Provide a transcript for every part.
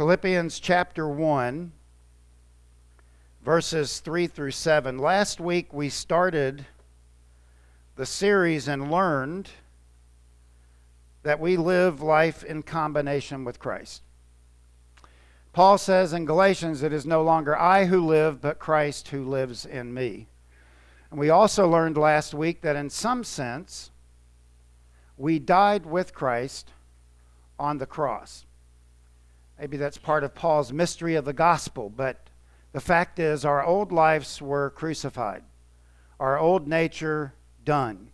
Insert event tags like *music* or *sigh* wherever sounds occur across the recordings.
Philippians chapter 1, verses 3 through 7. Last week we started the series and learned that we live life in combination with Christ. Paul says in Galatians, It is no longer I who live, but Christ who lives in me. And we also learned last week that in some sense, we died with Christ on the cross. Maybe that's part of Paul's mystery of the gospel, but the fact is, our old lives were crucified, our old nature done.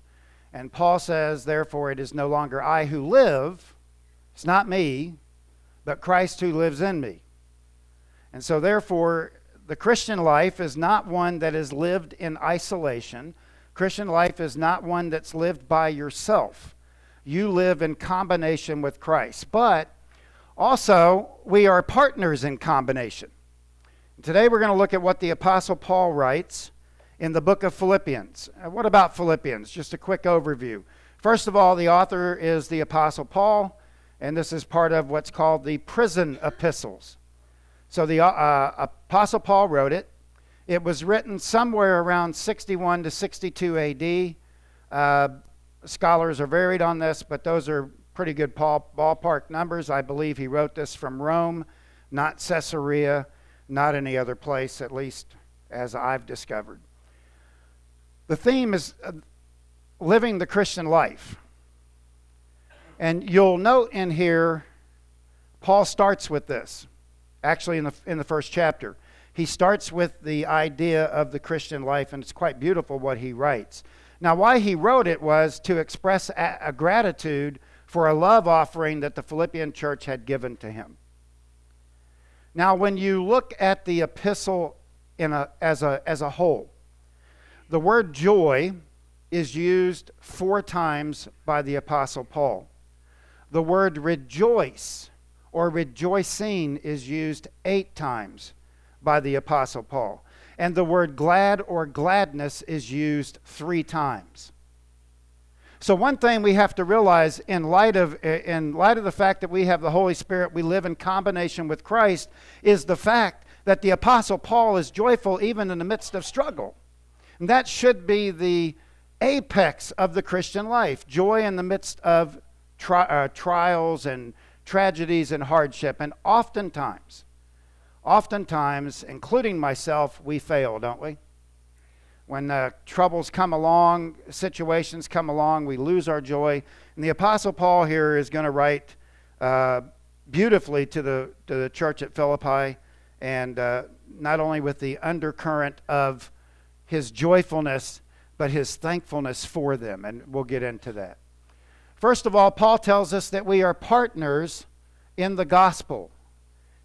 And Paul says, therefore, it is no longer I who live, it's not me, but Christ who lives in me. And so, therefore, the Christian life is not one that is lived in isolation. Christian life is not one that's lived by yourself. You live in combination with Christ. But also, we are partners in combination. Today we're going to look at what the Apostle Paul writes in the book of Philippians. Uh, what about Philippians? Just a quick overview. First of all, the author is the Apostle Paul, and this is part of what's called the prison epistles. So the uh, uh Apostle Paul wrote it. It was written somewhere around 61 to 62 AD. Uh, scholars are varied on this, but those are pretty good ballpark numbers. I believe he wrote this from Rome, not Caesarea, not any other place, at least as I've discovered. The theme is uh, living the Christian life. And you'll note in here, Paul starts with this, actually, in the, in the first chapter. He starts with the idea of the Christian life, and it's quite beautiful what he writes. Now, why he wrote it was to express a, a gratitude for a love offering that the Philippian church had given to him. Now, when you look at the epistle in a, as, a, as a whole, the word joy is used four times by the Apostle Paul. The word rejoice or rejoicing is used eight times by the Apostle Paul. And the word glad or gladness is used three times. So one thing we have to realize in light of in light of the fact that we have the Holy Spirit, we live in combination with Christ, is the fact that the apostle Paul is joyful even in the midst of struggle. And that should be the apex of the Christian life, joy in the midst of tri- uh, trials and tragedies and hardship. And oftentimes, oftentimes, including myself, we fail, don't we? When uh, troubles come along, situations come along, we lose our joy. And the Apostle Paul here is going to write uh, beautifully to the, to the church at Philippi, and uh, not only with the undercurrent of his joyfulness, but his thankfulness for them. And we'll get into that. First of all, Paul tells us that we are partners in the gospel.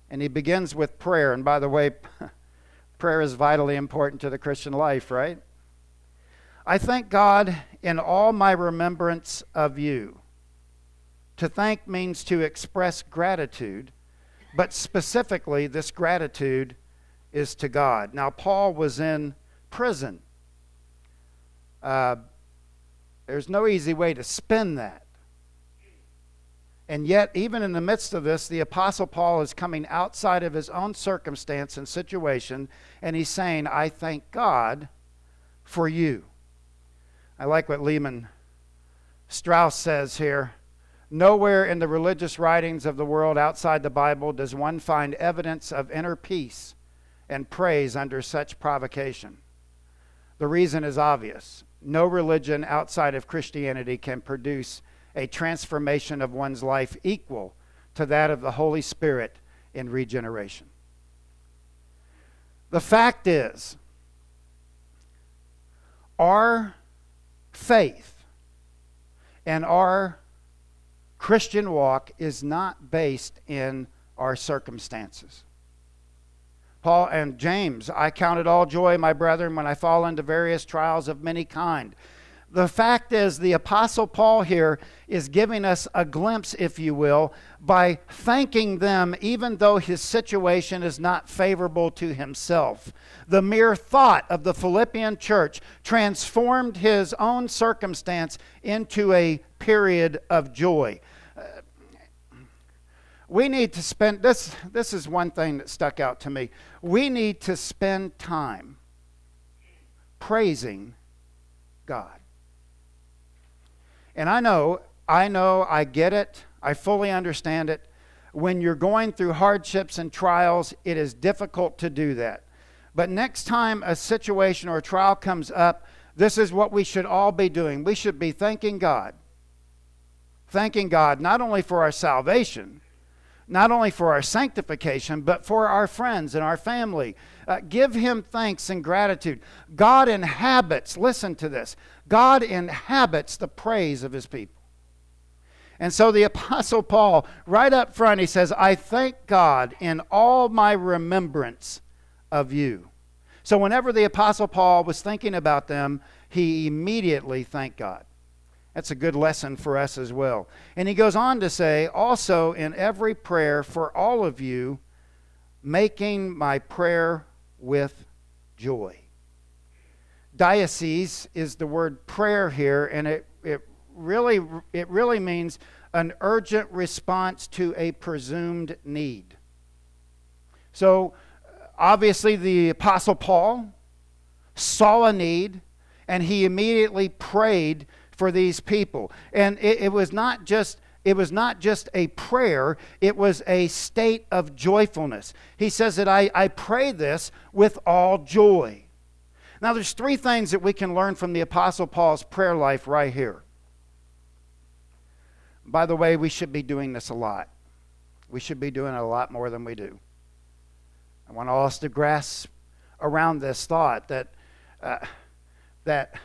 And he begins with prayer. And by the way, *laughs* Prayer is vitally important to the Christian life, right? I thank God in all my remembrance of you. To thank means to express gratitude, but specifically, this gratitude is to God. Now, Paul was in prison. Uh, there's no easy way to spin that. And yet, even in the midst of this, the Apostle Paul is coming outside of his own circumstance and situation, and he's saying, I thank God for you. I like what Lehman Strauss says here. Nowhere in the religious writings of the world outside the Bible does one find evidence of inner peace and praise under such provocation. The reason is obvious. No religion outside of Christianity can produce a transformation of one's life equal to that of the Holy Spirit in regeneration. The fact is, our faith and our Christian walk is not based in our circumstances. Paul and James, I count it all joy, my brethren, when I fall into various trials of many kind the fact is, the Apostle Paul here is giving us a glimpse, if you will, by thanking them, even though his situation is not favorable to himself. The mere thought of the Philippian church transformed his own circumstance into a period of joy. Uh, we need to spend this this is one thing that stuck out to me. We need to spend time praising God. And I know, I know, I get it. I fully understand it. When you're going through hardships and trials, it is difficult to do that. But next time a situation or a trial comes up, this is what we should all be doing. We should be thanking God. Thanking God not only for our salvation, not only for our sanctification, but for our friends and our family. Uh, give Him thanks and gratitude. God inhabits, listen to this, God inhabits the praise of His people. And so the Apostle Paul, right up front, he says, I thank God in all my remembrance of you. So whenever the Apostle Paul was thinking about them, he immediately thanked God. That's a good lesson for us as well. And he goes on to say, also in every prayer for all of you, making my prayer with joy. Deesis is the word prayer here, and it, it really it really means an urgent response to a presumed need. So obviously the apostle Paul saw a need and he immediately prayed for these people. And it, it, was not just it was not just a prayer, it was a state of joyfulness. He says that I, I pray this with all joy. Now there's three things that we can learn from the Apostle Paul's prayer life right here. By the way, we should be doing this a lot. We should be doing it a lot more than we do. I want all us to grasp around this thought that, uh, that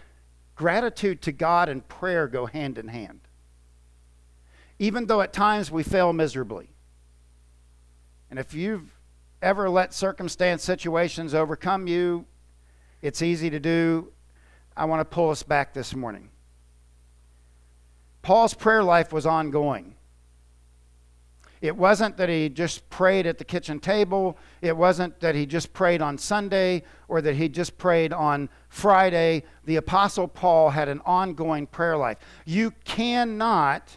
Gratitude to God and prayer go hand in hand. Even though at times we fail miserably. And if you've ever let circumstance situations overcome you, it's easy to do. I want to pull us back this morning. Paul's prayer life was ongoing. It wasn't that he just prayed at the kitchen table. It wasn't that he just prayed on Sunday or that he just prayed on Friday. The Apostle Paul had an ongoing prayer life. You cannot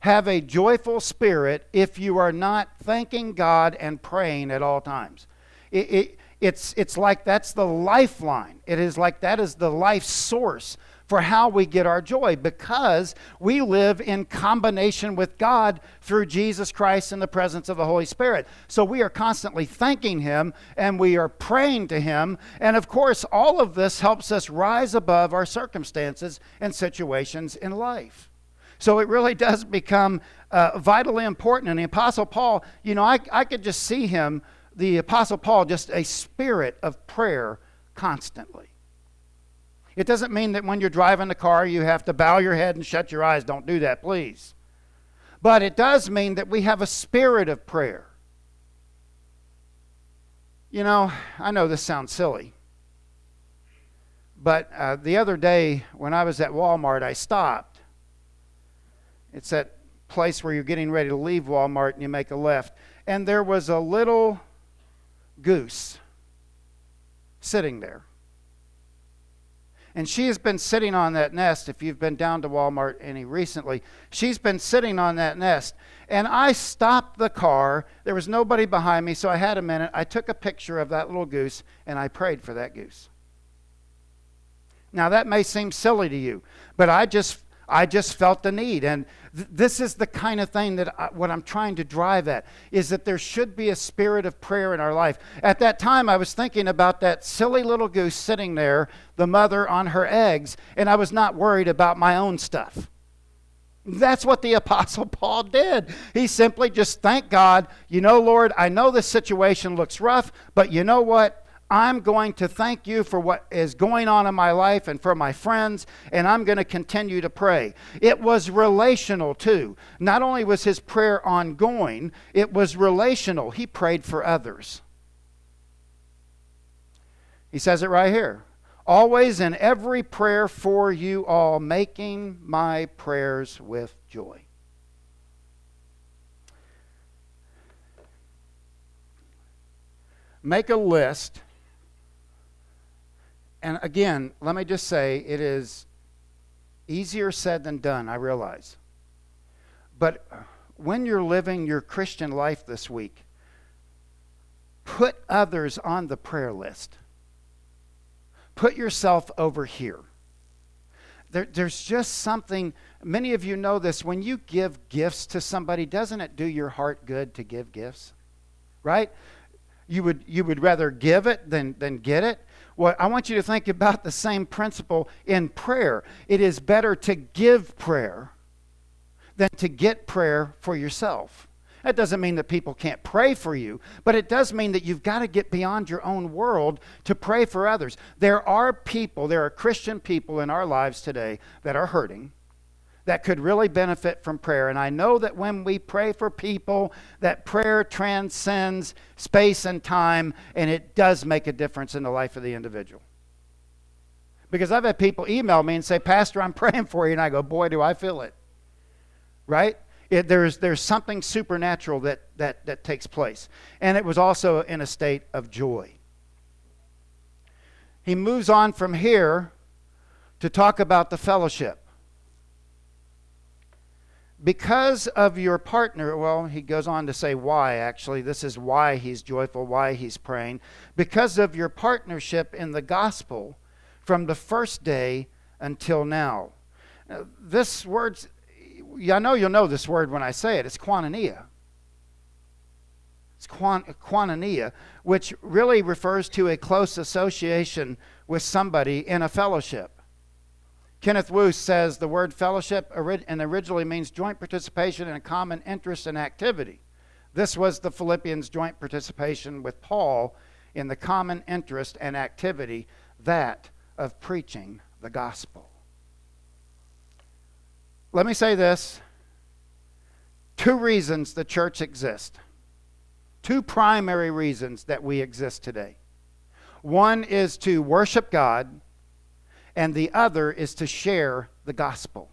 have a joyful spirit if you are not thanking God and praying at all times. It, it, it's, it's like that's the lifeline. It is like that is the life source for how we get our joy because we live in combination with God through Jesus Christ in the presence of the Holy Spirit. So we are constantly thanking Him and we are praying to Him. And of course, all of this helps us rise above our circumstances and situations in life. So it really does become uh, vitally important. And the Apostle Paul, you know, I, I could just see him, the Apostle Paul, just a spirit of prayer constantly. It doesn't mean that when you're driving the car, you have to bow your head and shut your eyes. Don't do that, please. But it does mean that we have a spirit of prayer. You know, I know this sounds silly, but uh, the other day when I was at Walmart, I stopped. It's that place where you're getting ready to leave Walmart and you make a left. And there was a little goose sitting there. And she has been sitting on that nest. If you've been down to Walmart any recently, she's been sitting on that nest. And I stopped the car. There was nobody behind me, so I had a minute. I took a picture of that little goose and I prayed for that goose. Now that may seem silly to you, but I just I just felt the need. And th- this is the kind of thing that I, what I'm trying to drive at is that there should be a spirit of prayer in our life. At that time, I was thinking about that silly little goose sitting there, the mother on her eggs, and I was not worried about my own stuff. That's what the *laughs* Apostle Paul did. He simply just thanked God. You know, Lord, I know this situation looks rough, but you know what? I'm going to thank you for what is going on in my life and for my friends, and I'm going to continue to pray. It was relational too. Not only was his prayer ongoing, it was relational. He prayed for others. He says it right here. Always in every prayer for you all, making my prayers with joy. Make a list and again, let me just say it is easier said than done, I realize. But when you're living your Christian life this week, put others on the prayer list. Put yourself over here. There, there's just something, many of you know this, when you give gifts to somebody, doesn't it do your heart good to give gifts? Right? You would, you would rather give it than, than get it. Well, I want you to think about the same principle in prayer. It is better to give prayer than to get prayer for yourself. That doesn't mean that people can't pray for you, but it does mean that you've got to get beyond your own world to pray for others. There are people, there are Christian people in our lives today that are hurting that could really benefit from prayer. And I know that when we pray for people, that prayer transcends space and time, and it does make a difference in the life of the individual. Because I've had people email me and say, Pastor, I'm *laughs* praying for you. And I go, Boy, do I feel it. Right? It, there's, there's something supernatural that, that, that takes place. And it was also in a state of joy. He moves on from here to talk about the fellowship because of your partner, well, he goes on to say why, actually. This is why he's joyful, why he's praying. Because of your partnership in the gospel from the first day until now. now this word, I know you'll know this word when I say it. It's koinonia. It's koinonia, which really refers to a close association with somebody in a fellowship. Kenneth Wuest says the word fellowship and originally means joint participation in a common interest and activity. This was the Philippians' joint participation with Paul in the common interest and activity, that of preaching the gospel. Let me say this two reasons the church exists. Two primary reasons that we exist today. One is to worship God and the other is to share the gospel.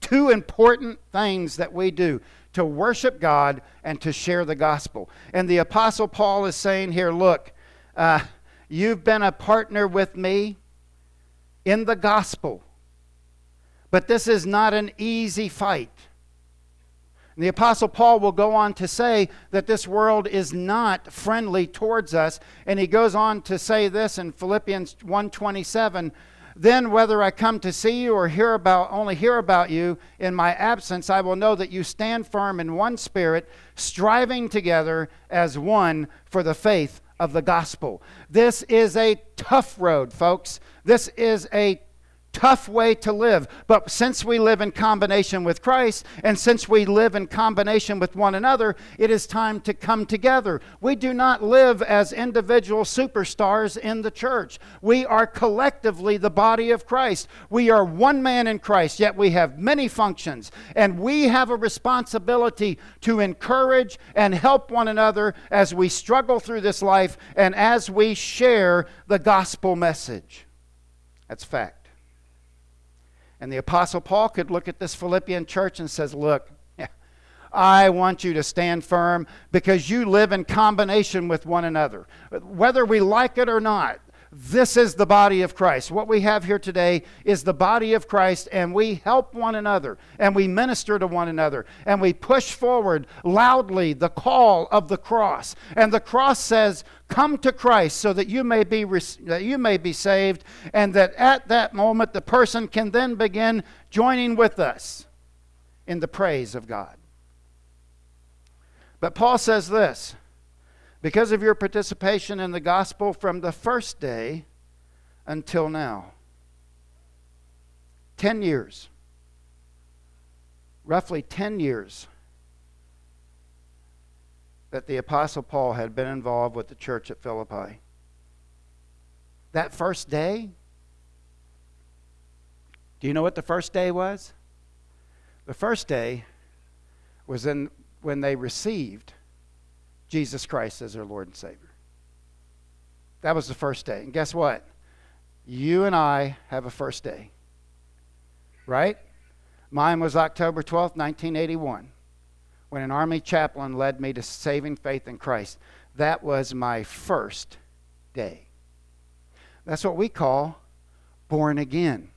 Two important things that we do to worship God and to share the gospel. And the Apostle Paul is saying here look, uh, you've been a partner with me in the gospel, but this is not an easy fight. The Apostle Paul will go on to say that this world is not friendly towards us. And he goes on to say this in Philippians 1.27, Then whether I come to see you or hear about, only hear about you in my absence, I will know that you stand firm in one spirit, striving together as one for the faith of the gospel. This is a tough road, folks. This is a tough way to live. But since we live in combination with Christ and since we live in combination with one another, it is time to come together. We do not live as individual superstars in the church. We are collectively the body of Christ. We are one man in Christ, yet we have many functions. And we have a responsibility to encourage and help one another as we struggle through this life and as we share the gospel message. That's fact. And the Apostle Paul could look at this Philippian church and says, Look, I want you to stand firm because you live in combination with one another. Whether we like it or not, this is the body of Christ. What we have here today is the body of Christ, and we help one another, and we minister to one another, and we push forward loudly the call of the cross. And the cross says, Come to Christ so that you may be, that you may be saved, and that at that moment the person can then begin joining with us in the praise of God. But Paul says this because of your participation in the gospel from the first day until now. Ten years. Roughly ten years that the Apostle Paul had been involved with the church at Philippi. That first day, do you know what the first day was? The first day was in, when they received Jesus Christ as their Lord and Savior. That was the first day. And guess what? You and I have a first day. Right? Mine was October 12th, 1981, when an Army chaplain led me to saving faith in Christ. That was my first day. That's what we call born again,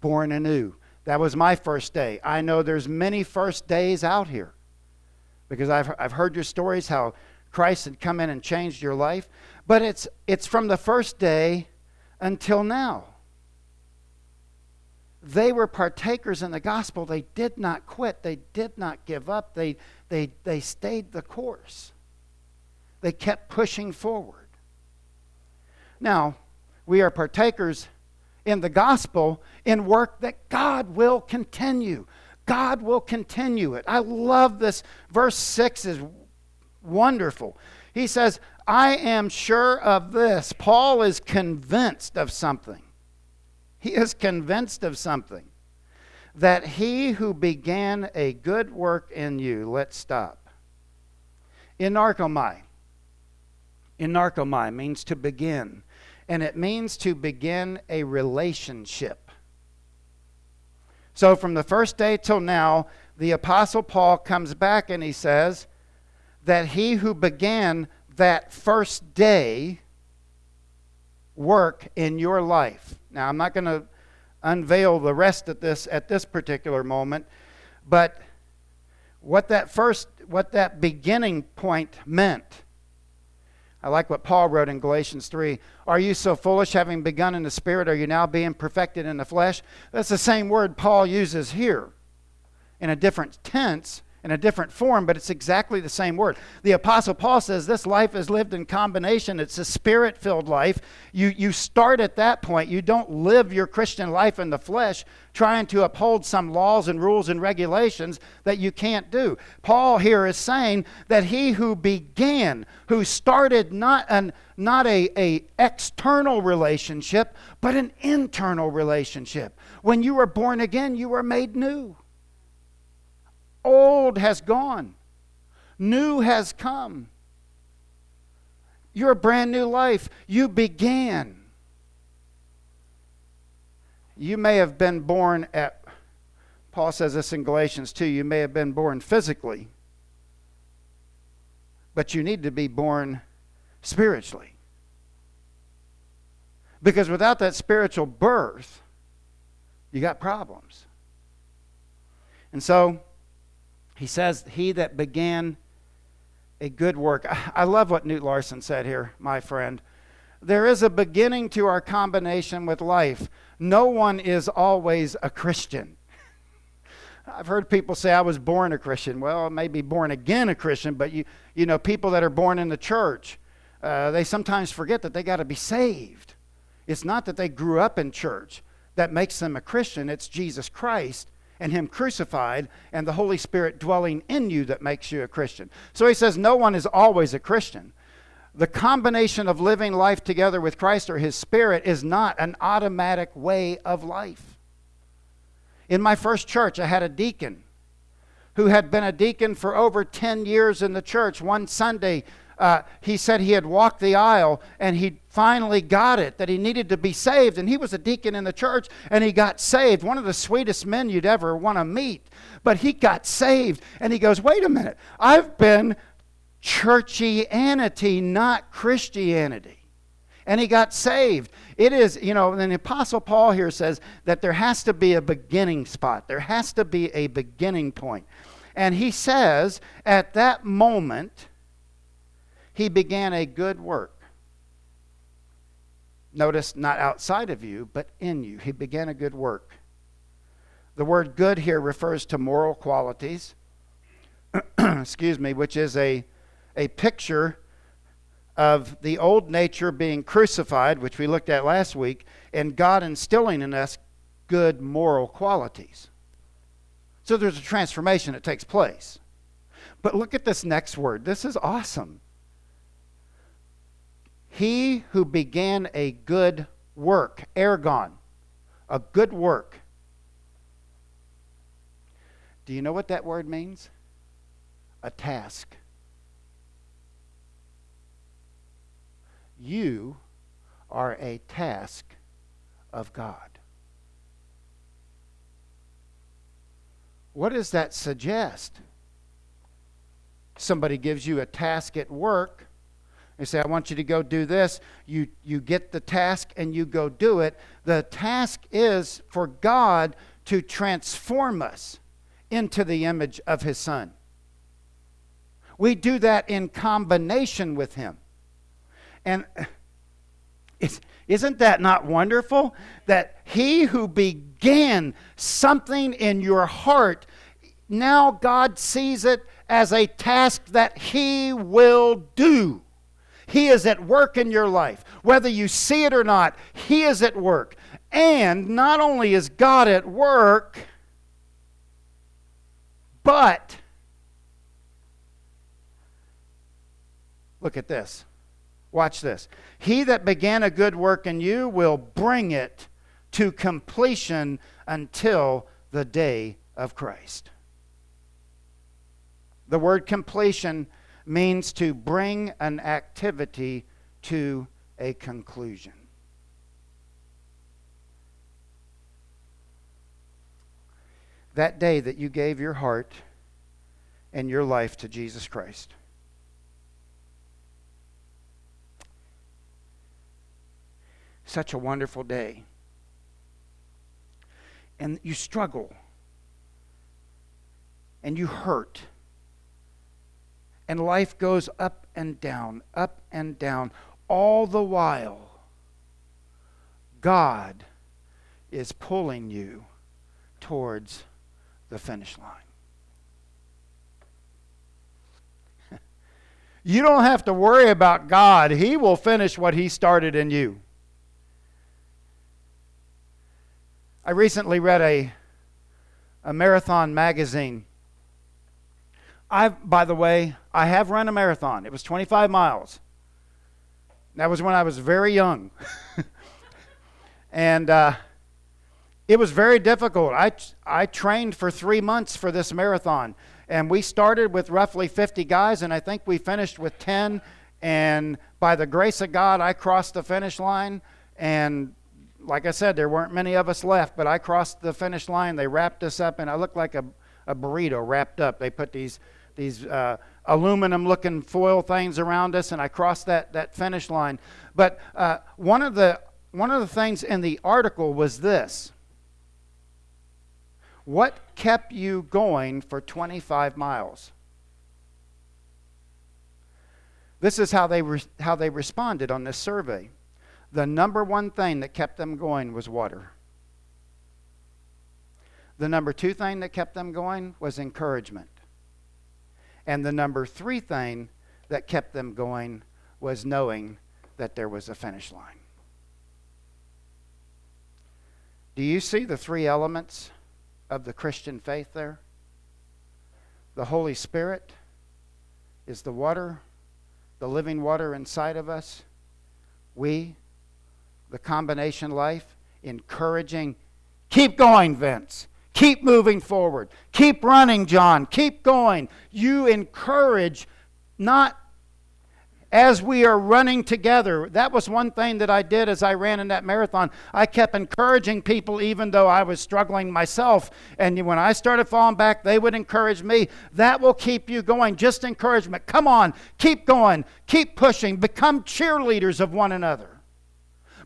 born anew. That was my first day. I know there's many first days out here because I've, I've heard your stories how Christ had come in and changed your life. But it's, it's from the first day until now. They were partakers in the gospel. They did not quit. They did not give up. They, they, they stayed the course. They kept pushing forward. Now, we are partakers in the gospel in work that God will continue. God will continue it. I love this. Verse 6 is wonderful. He says, I am sure of this. Paul is convinced of something. He is convinced of something. That he who began a good work in you, let's stop. Enarchomai. Enarchomai means to begin, and it means to begin a relationship. So from the first day till now, the Apostle Paul comes back and he says that he who began that first day work in your life. Now, I'm not going to unveil the rest of this at this particular moment, but what that first, what that beginning point meant. I like what Paul wrote in Galatians 3. Are you so foolish, having begun in the Spirit, are you now being perfected in the flesh? That's the same word Paul uses here in a different tense, in a different form, but it's exactly the same word. The Apostle Paul says this life is lived in combination. It's a spirit filled life. You, you start at that point. You don't live your Christian life in the flesh trying to uphold some laws and rules and regulations that you can't do. Paul here is saying that he who began, who started not an not a, a external relationship, but an internal relationship. When you were born again, you were made new. Old has gone, new has come. Your brand new life, you began. You may have been born at, Paul says this in Galatians 2, you may have been born physically, but you need to be born spiritually. Because without that spiritual birth, you got problems. And so, he says, He that began a good work. *laughs* I love what Newt Larson said here, my friend. There is a beginning to our combination with life. No one is always a Christian. *laughs* I've heard people say I was born a Christian. Well, maybe born again a Christian, but you, you know, people that are born in the church, uh, they sometimes forget that they got to be saved. It's not that they grew up in church that makes them a Christian, it's Jesus Christ and Him crucified and the Holy Spirit dwelling in you that makes you a Christian. So he says, No one is always a Christian. The combination of living life together with Christ or His Spirit is not an automatic way of life. In my first church, I had a deacon who had been a deacon for over 10 years in the church. One Sunday, uh, he said he had walked the aisle and he finally got it that he needed to be saved. And he was a deacon in the church and he got saved. One of the sweetest men you'd ever want to meet. But he got saved and he goes, Wait a minute, I've been churchianity, not Christianity. And he got saved. It is, you know, and the Apostle Paul here says that there has to be a beginning spot, there has to be a beginning point. And he says at that moment, he began a good work. Notice, not outside of you, but in you. He began a good work. The word good here refers to moral qualities, *clears throat* excuse me, which is a, a picture of the old nature being crucified, which we looked at last week, and God instilling in us good moral qualities. So there's a transformation that takes place. But look at this next word. This is awesome. He who began a good work, ergon, a good work. Do you know what that word means? A task. You are a task of God. What does that suggest? Somebody gives you a task at work they say, I want you to go do this. You, you get the task and you go do it. The task is for God to transform us into the image of His Son. We do that in combination with Him. And *laughs* isn't that not wonderful? That He who began something in your heart, now God sees it as a task that He will do. He is at work in your life. Whether you see it or not, He is at work. And not only is God at work, but look at this. Watch this. He that began a good work in you will bring it to completion until the day of Christ. The word completion means to bring an activity to a conclusion. That day that you gave your heart and your life to Jesus Christ. Such a wonderful day. And you struggle. And you hurt and life goes up and down, up and down. All the while, God is pulling you towards the finish line. *laughs* you don't have to worry about God, He will finish what He started in you. I recently read a, a marathon magazine I, by the way, I have run a marathon. It was 25 miles. That was when I was very young. *laughs* and uh, it was very difficult. I, I trained for three months for this marathon. And we started with roughly 50 guys, and I think we finished with 10. And by the grace of God, I crossed the finish line. And like I said, there weren't many of us left, but I crossed the finish line. They wrapped us up, and I looked like a, a burrito wrapped up. They put these these uh, aluminum looking foil things around us, and I crossed that, that finish line. But uh, one, of the, one of the things in the article was this What kept you going for 25 miles? This is how they, re- how they responded on this survey. The number one thing that kept them going was water. The number two thing that kept them going was encouragement. And the number three thing that kept them going was knowing that there was a finish line. Do you see the three elements of the Christian faith there? The Holy Spirit is the water, the living water inside of us. We, the combination life, encouraging, keep going, Vince. Keep moving forward. Keep running, John. Keep going. You encourage, not as we are running together. That was one thing that I did as I ran in that marathon. I kept encouraging people even though I was struggling myself. And when I started falling back, they would encourage me. That will keep you going. Just encouragement. Come on. Keep going. Keep pushing. Become cheerleaders of one another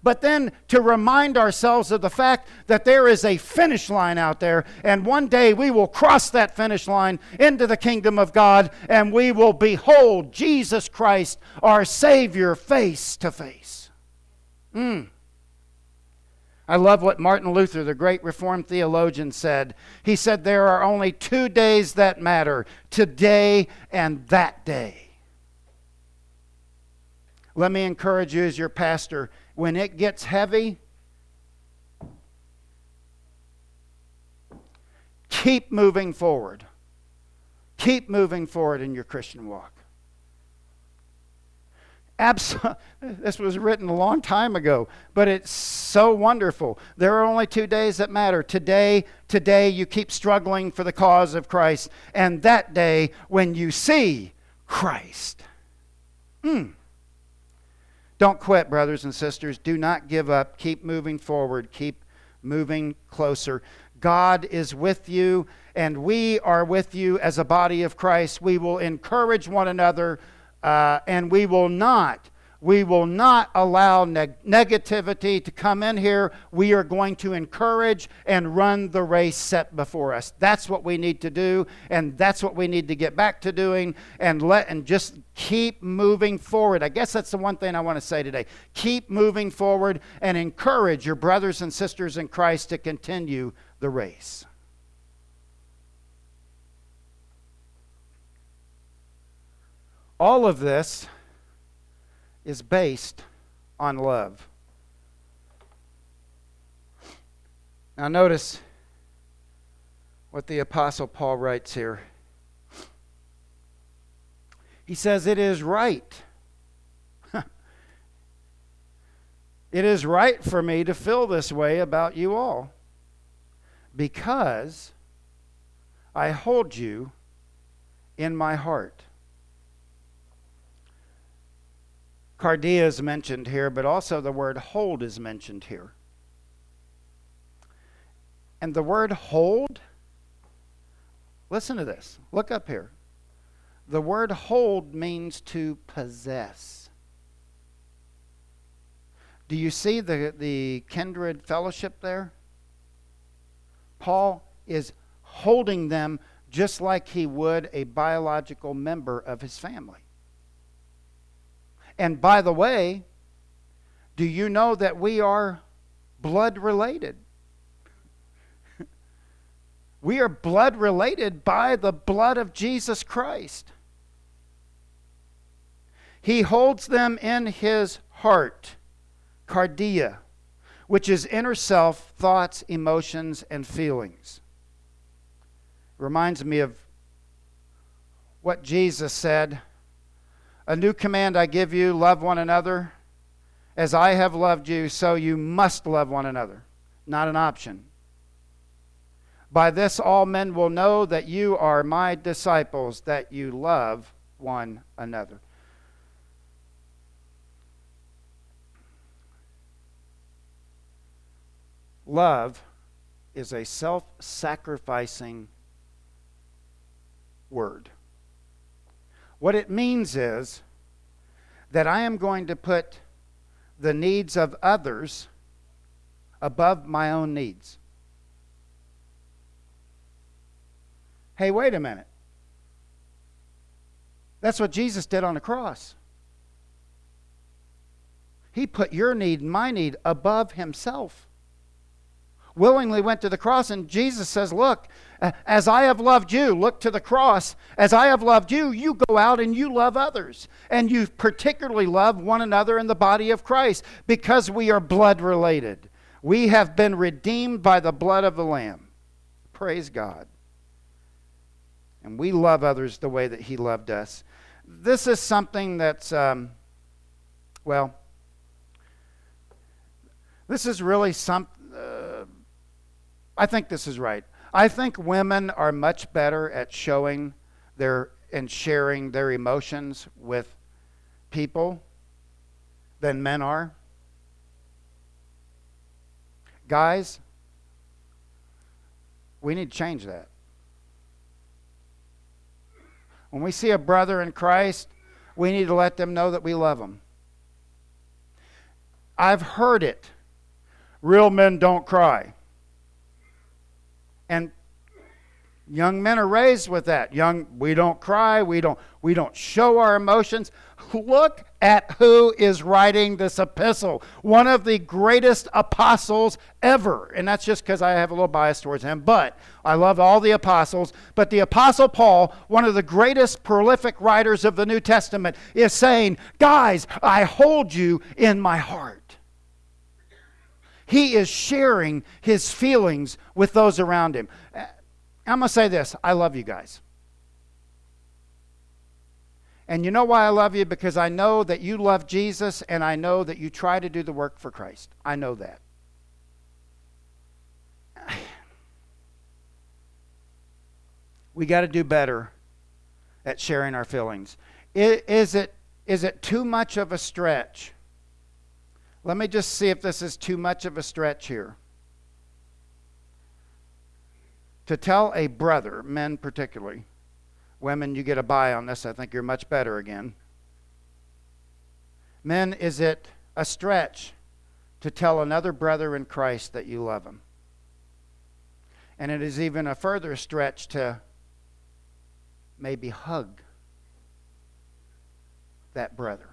but then to remind ourselves of the fact that there is a finish line out there, and one day we will cross that finish line into the kingdom of God, and we will behold Jesus Christ, our Savior, face to face. Mm. I love what Martin Luther, the great Reformed theologian, said. He said, There are only two days that matter today and that day. Let me encourage you as your pastor when it gets heavy, keep moving forward. Keep moving forward in your Christian walk. Absol- *laughs* this was written a long time ago, but it's so wonderful. There are only two days that matter. Today, today you keep struggling for the cause of Christ, and that day when you see Christ. Hmm. Don't quit, brothers and sisters. Do not give up. Keep moving forward. Keep moving closer. God is with you, and we are with you as a body of Christ. We will encourage one another, uh, and we will not We will not allow neg- negativity to come in here. We are going to encourage and run the race set before us. That's what we need to do, and that's what we need to get back to doing and let and just keep moving forward. I guess that's the one thing I want to say today. Keep moving forward and encourage your brothers and sisters in Christ to continue the race. All of this is based on love. Now, notice what the Apostle Paul writes here. He says, It is right. *laughs* it is right for me to feel this way about you all because I hold you in my heart. Cardia is mentioned here, but also the word hold is mentioned here. And the word hold, listen to this. Look up here. The word hold means to possess. Do you see the, the kindred fellowship there? Paul is holding them just like he would a biological member of his family. And by the way, do you know that we are blood related? *laughs* we are blood related by the blood of Jesus Christ. He holds them in his heart, cardia, which is inner self, thoughts, emotions, and feelings. Reminds me of what Jesus said a new command I give you love one another. As I have loved you, so you must love one another. Not an option. By this, all men will know that you are my disciples, that you love one another. Love is a self sacrificing word. What it means is that I am going to put the needs of others above my own needs. Hey, wait a minute. That's what Jesus did on the cross. He put your need and my need above himself willingly went to the cross. And Jesus says, Look, as I have loved you, look to the cross. As I have loved you, you go out and you love others. And you particularly love one another in the body of Christ because we are blood related. We have been redeemed by the blood of the Lamb. Praise God. And we love others the way that He loved us. This is something that's, um, well, this is really something I think this is right. I think women are much better at showing their and sharing their emotions with people than men are. Guys, we need to change that. When we see a brother in Christ, we need to let them know that we love them. I've heard it. Real men don't cry. And young men are raised with that. Young, we don't cry, we don't, we don't show our emotions. Look at who is writing this epistle. One of the greatest apostles ever. And that's just because I have a little bias towards him. But I love all the apostles. But the apostle Paul, one of the greatest prolific writers of the New Testament, is saying, Guys, I hold you in my heart. He is sharing his feelings with those around him. Uh, I'm going to say this I love you guys. And you know why I love you? Because I know that you love Jesus and I know that you try to do the work for Christ. I know that. *sighs* We got to do better at sharing our feelings. Is it, is it too much of a stretch let me just see if this is too much of a stretch here. To tell a brother, men particularly, women, you get a buy on this. I think you're much better again. Men, is it a stretch to tell another brother in Christ that you love him? And it is even a further stretch to maybe hug that brother.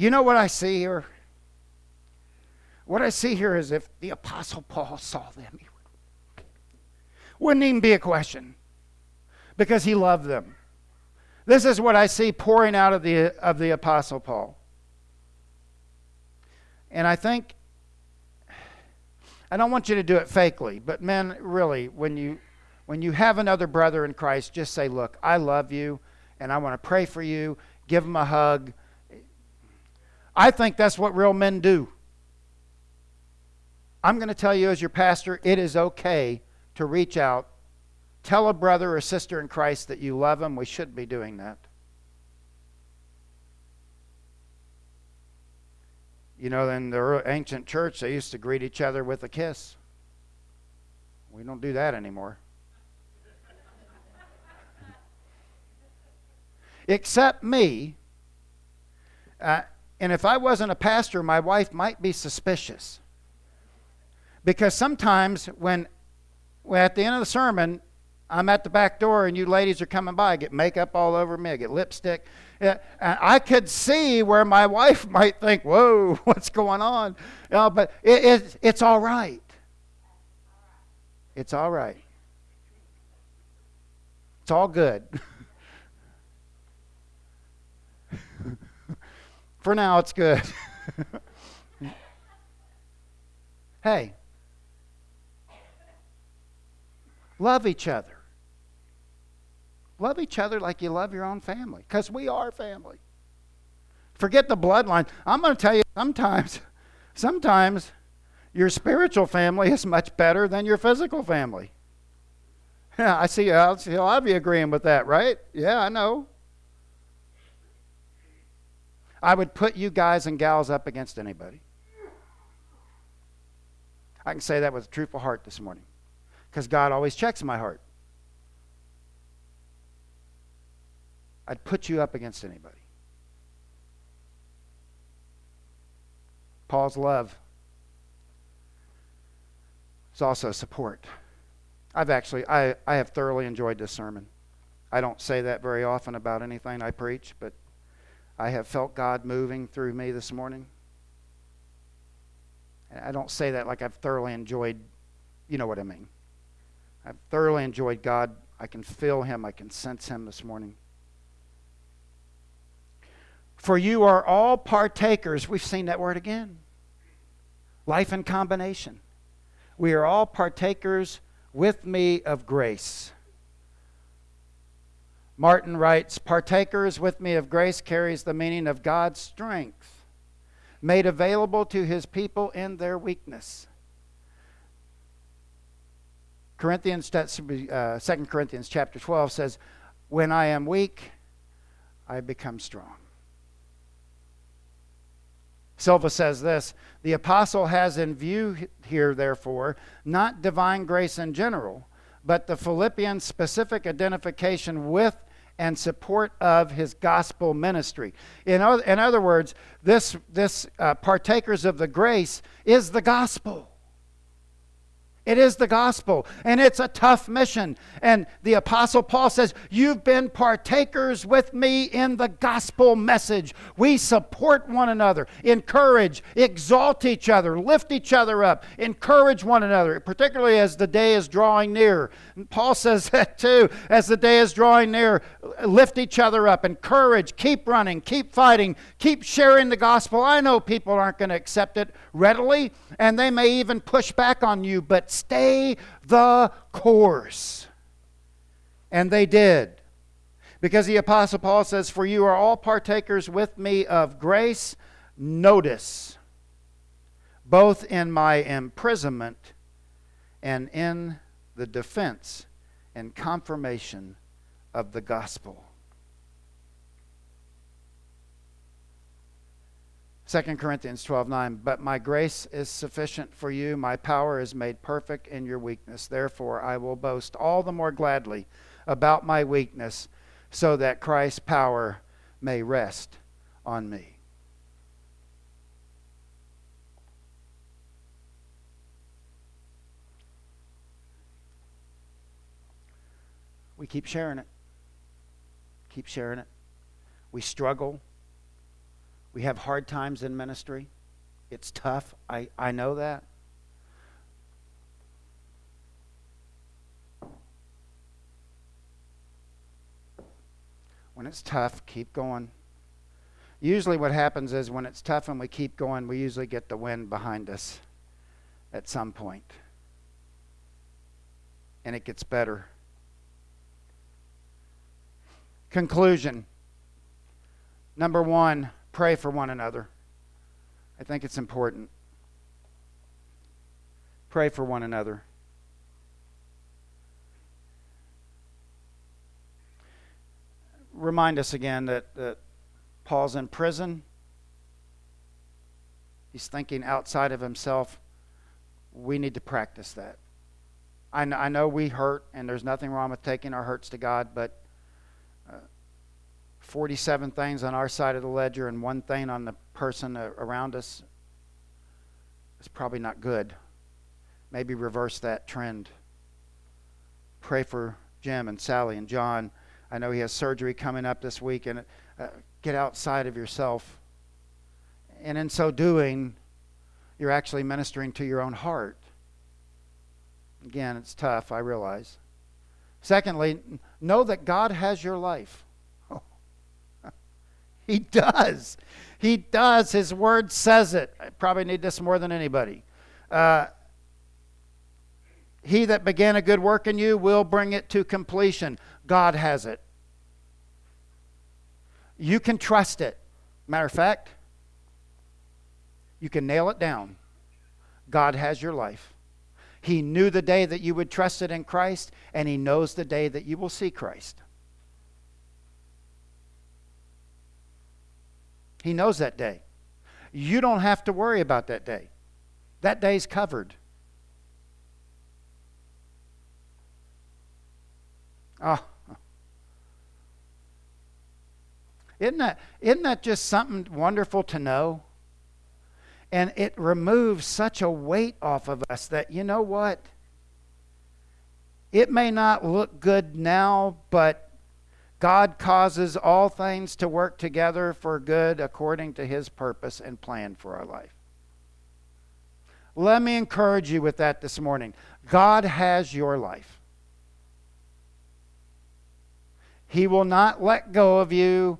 You know what I see here? What I see here is if the Apostle Paul saw them, he would, wouldn't even be a question because he loved them. This is what I see pouring out of the, of the Apostle Paul. And I think, I don't want you to do it fakely, but men, really, when you, when you have another brother in Christ, just say, Look, I love you and I want to pray for you. Give him a hug. I think that's what real men do. I'm going to tell you, as your pastor, it is okay to reach out Tell a brother or sister in Christ that you love them. We shouldn't be doing that. You know, in the ancient church, they used to greet each other with a kiss. We don't do that anymore. *laughs* Except me. Uh, and if I wasn't a pastor, my wife might be suspicious. Because sometimes when, when at the end of the sermon, I'm at the back door and you ladies are coming by. I get makeup all over me. I get lipstick. and I could see where my wife *laughs* might think, whoa, *laughs* what's going on? But it, it, it's all right. It's all right. It's all good. *laughs* For now, it's good. hey, love each other. Love each other like you love your own family, because we are family. Forget the bloodline. I'm going to tell you sometimes, sometimes your spiritual family is much better than your physical family. Yeah, *laughs* I see, I see a lot of you agreeing with that, right? Yeah, I know. I would put you guys and gals up against anybody. I can say that with a truthful heart this morning because God always checks my heart. I'd put you up against anybody. Paul's love is also support. I've actually, I, I have thoroughly enjoyed this sermon. I don't say that very often about anything I preach, but I have felt God moving through me this morning. And I don't say that like I've thoroughly enjoyed, you know what I mean. I've thoroughly enjoyed God. I can feel Him, I can sense Him this morning. For you are all partakers. We've seen that word again. Life in combination. We are all partakers with me of grace. Martin writes Partakers with me of grace carries the meaning of God's strength made available to his people in their weakness. Corinthians, uh, 2 Corinthians chapter 12 says, When I am weak, I become strong. Silva says this The apostle has in view here, therefore, not divine grace in general, but the Philippian specific identification with and support of his gospel ministry. In other, in other words, this, this uh, partakers of the grace is the gospel. It is the gospel, and it's a tough mission. And the Apostle Paul says, You've been partakers with me in the gospel message. We support one another, encourage, exalt each other, lift each other up, encourage one another, particularly as the day is drawing near. And Paul says *laughs* that too. As the day is drawing near, lift each other up, encourage, keep running, keep fighting, keep sharing the gospel. I know people aren't going to accept it readily, and they may even push back on you, but stay the course. And they did. Because the Apostle Paul says, For you are all partakers with me of grace. Notice, both in my imprisonment and in the defense and confirmation of the gospel. 2 Corinthians 12 9. But my grace is sufficient for you, my power is made perfect in your weakness. Therefore, I will boast all the more gladly about my weakness, so that Christ's power may rest on me. We keep sharing it. Keep sharing it. We struggle. We have hard times in ministry. It's tough. I, I know that. When it's tough, keep going. Usually, what happens is when it's tough and we keep going, we usually get the wind behind us at some point. And it gets better. Conclusion Number one, pray for one another. I think it's important. Pray for one another. Remind us again that, that Paul's in prison. He's thinking outside of himself. We need to practice that. I know, I know we hurt, and there's nothing wrong with taking our hurts to God, but 47 things on our side of the ledger and one thing on the person around us is probably not good. Maybe reverse that trend. Pray for Jim and Sally and John. I know he has surgery coming up this week, and uh, get outside of yourself. And in so doing, you're actually ministering to your own heart. Again, it's tough, I realize. Secondly, know that God has your life. He does. He does. His word says it. I probably need this more than anybody. Uh, he that began a good work in you will bring it to completion. God has it. You can trust it. Matter of fact, you can nail it down. God has your life. He knew the day that you would trust it in Christ, and He knows the day that you will see Christ. He knows that day. You don't have to worry about that day. That day's covered. Oh. Isn't that, isn't that just something wonderful to know? And it removes such a weight off of us that, you know what? It may not look good now, but God causes all things to work together for good according to his purpose and plan for our life. Let me encourage you with that this morning. God has your life. He will not let go of you.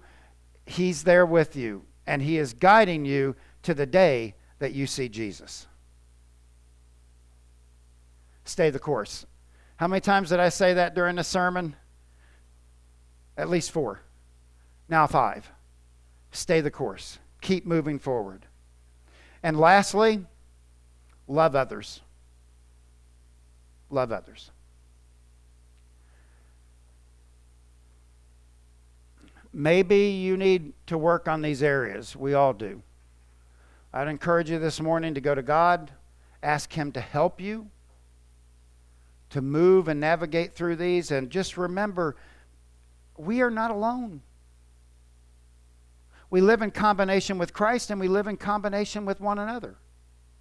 He's there with you, and He is guiding you to the day that you see Jesus. Stay the course. How many times did I say that during the sermon? At least four. Now five. Stay the course. Keep moving forward. And lastly, love others. Love others. Maybe you need to work on these areas. We all do. I'd encourage you this morning to go to God, ask Him to help you to move and navigate through these, and just remember we are not alone. We live in combination with Christ and we live in combination with one another.